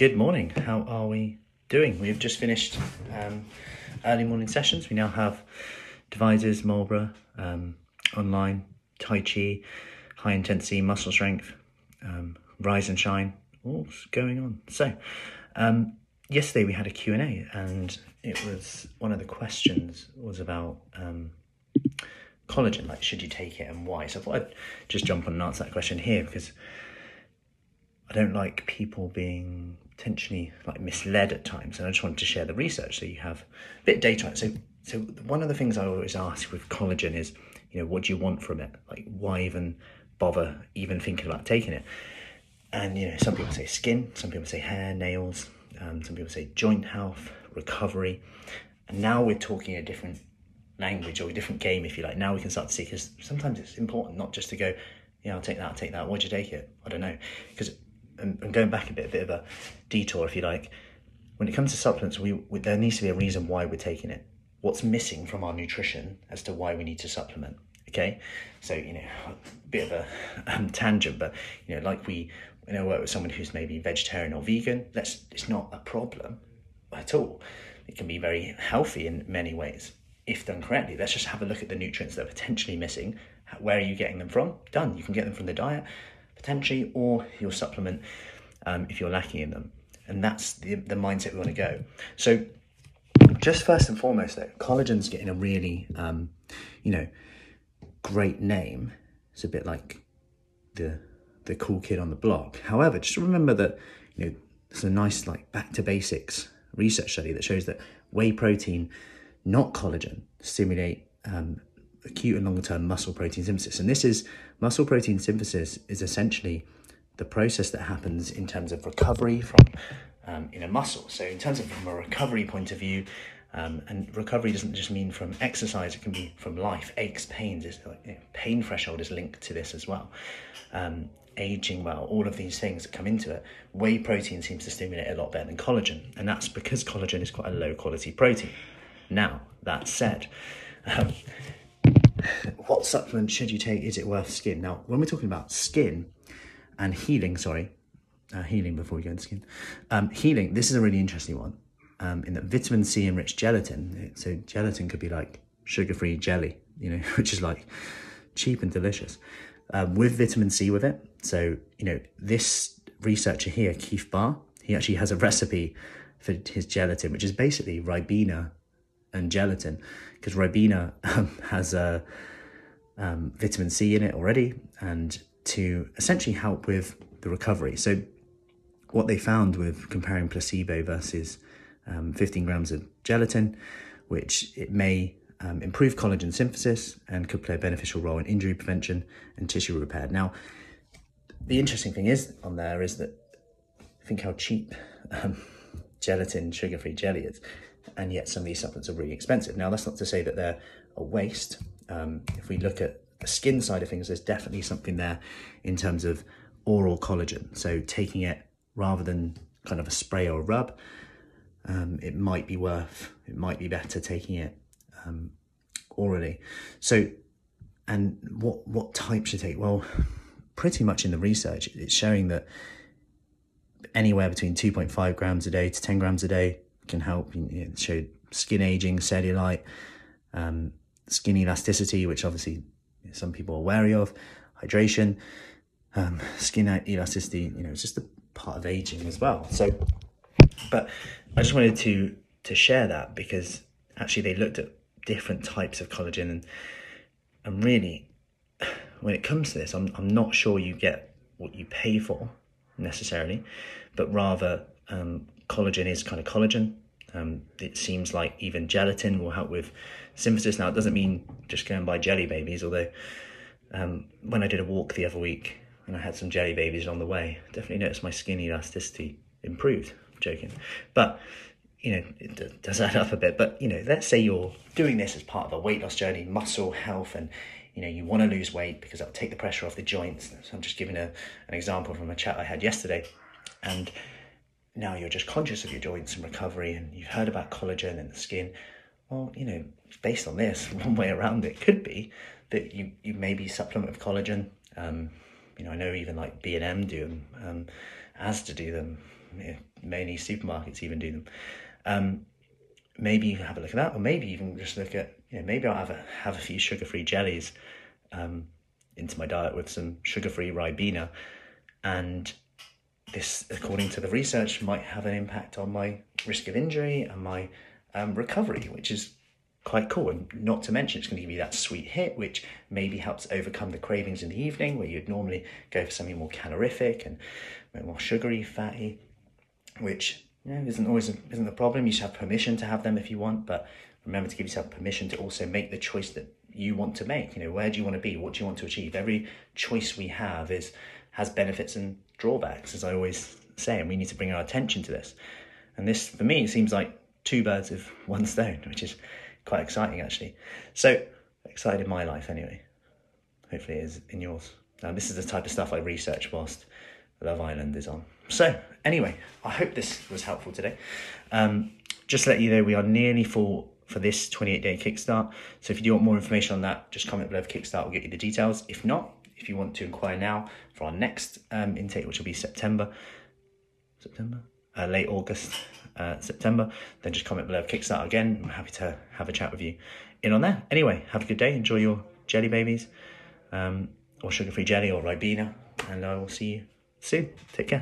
Good morning. How are we doing? We've just finished um, early morning sessions. We now have divisors, Marlborough, um, online, Tai Chi, high intensity muscle strength, um, rise and shine, all's going on. So, um, yesterday we had a Q&A and it was one of the questions was about um, collagen, like should you take it and why? So I thought I'd just jump on and answer that question here because I don't like people being potentially like misled at times, and I just wanted to share the research so you have a bit of data. So, so one of the things I always ask with collagen is, you know, what do you want from it? Like, why even bother even thinking about taking it? And you know, some people say skin, some people say hair, nails, um, some people say joint health, recovery, and now we're talking a different language or a different game, if you like. Now we can start to see because sometimes it's important not just to go, yeah, I'll take that, I'll take that. Why'd you take it? I don't know because and, going back a bit, a bit of a detour, if you like, when it comes to supplements, we, we, there needs to be a reason why we're taking it. What's missing from our nutrition as to why we need to supplement? Okay, so you know, a bit of a um, tangent, but you know, like we, you know, work with someone who's maybe vegetarian or vegan. That's it's not a problem at all. It can be very healthy in many ways if done correctly. Let's just have a look at the nutrients that are potentially missing. Where are you getting them from? Done. You can get them from the diet potentially, or your supplement um, if you're lacking in them. And that's the, the mindset we want to go. So, just first and foremost, though, collagen's getting a really, um, you know, great name. It's a bit like the the cool kid on the block. However, just remember that you know there's a nice like back to basics research study that shows that whey protein, not collagen, stimulate um, acute and long term muscle protein synthesis. And this is muscle protein synthesis is essentially the process that happens in terms of recovery from um, in a muscle. So in terms of from a recovery point of view, um, and recovery doesn't just mean from exercise; it can be from life. Aches, pains, you know, pain threshold is linked to this as well. Um, aging well, all of these things that come into it. Whey protein seems to stimulate a lot better than collagen, and that's because collagen is quite a low quality protein. Now that said, um, what supplement should you take? Is it worth skin? Now, when we're talking about skin and healing, sorry, uh, healing before we go into skin, um, healing, this is a really interesting one um, in that vitamin C enriched gelatin. So, gelatin could be like sugar free jelly, you know, which is like cheap and delicious um, with vitamin C with it. So, you know, this researcher here, Keith Barr, he actually has a recipe for his gelatin, which is basically Ribena and gelatin because Ribena um, has a um, vitamin C in it already, and to essentially help with the recovery. So, what they found with comparing placebo versus um, 15 grams of gelatin, which it may um, improve collagen synthesis and could play a beneficial role in injury prevention and tissue repair. Now, the interesting thing is on there is that think how cheap um, gelatin sugar-free jelly is and yet some of these supplements are really expensive. Now, that's not to say that they're a waste. Um, if we look at the skin side of things, there's definitely something there in terms of oral collagen. So taking it rather than kind of a spray or a rub, um, it might be worth, it might be better taking it um, orally. So, and what what types to take? Well, pretty much in the research, it's showing that anywhere between 2.5 grams a day to 10 grams a day can help. It showed skin aging, cellulite, um, skin elasticity, which obviously some people are wary of, hydration, um, skin elasticity. You know, it's just a part of aging as well. So, but I just wanted to to share that because actually they looked at different types of collagen and and really when it comes to this I'm, I'm not sure you get what you pay for necessarily but rather um, collagen is kind of collagen. Um, it seems like even gelatin will help with synthesis. Now, it doesn't mean just go and buy jelly babies, although um, when I did a walk the other week and I had some jelly babies on the way, definitely noticed my skin elasticity improved. I'm joking. But, you know, it does add up a bit. But, you know, let's say you're doing this as part of a weight loss journey, muscle health, and, you know, you want to lose weight because that'll take the pressure off the joints. So I'm just giving a, an example from a chat I had yesterday. And now you're just conscious of your joints and recovery and you've heard about collagen and the skin well you know based on this one way around it could be that you you maybe supplement with collagen um, you know i know even like b&m do them um, as to do them yeah, many supermarkets even do them. Um, maybe you can have a look at that, or maybe even just look at, you know, maybe I'll have a, have a few sugar free jellies um, into my diet with some sugar free Ribena. And this, according to the research, might have an impact on my risk of injury and my um, recovery, which is quite cool. And not to mention, it's going to give you that sweet hit, which maybe helps overcome the cravings in the evening where you'd normally go for something more calorific and more sugary, fatty, which you know, isn't always a, isn't the problem. You should have permission to have them if you want, but remember to give yourself permission to also make the choice that you want to make. You know, where do you want to be? What do you want to achieve? Every choice we have is has benefits and drawbacks, as I always say, and we need to bring our attention to this. And this, for me, seems like two birds with one stone, which is quite exciting actually. So excited in my life anyway. Hopefully it is in yours. Now this is the type of stuff I research whilst Love Island is on. So anyway, I hope this was helpful today. Um, just to let you know, we are nearly full for this 28 day kickstart. So if you do want more information on that, just comment below kickstart. We'll get you the details. If not, if you want to inquire now for our next um, intake, which will be September, September, uh, late August, uh, September, then just comment below Kickstart again. I'm happy to have a chat with you in on there. Anyway, have a good day. Enjoy your jelly babies um, or sugar free jelly or Ribena, and I will see you soon. Take care.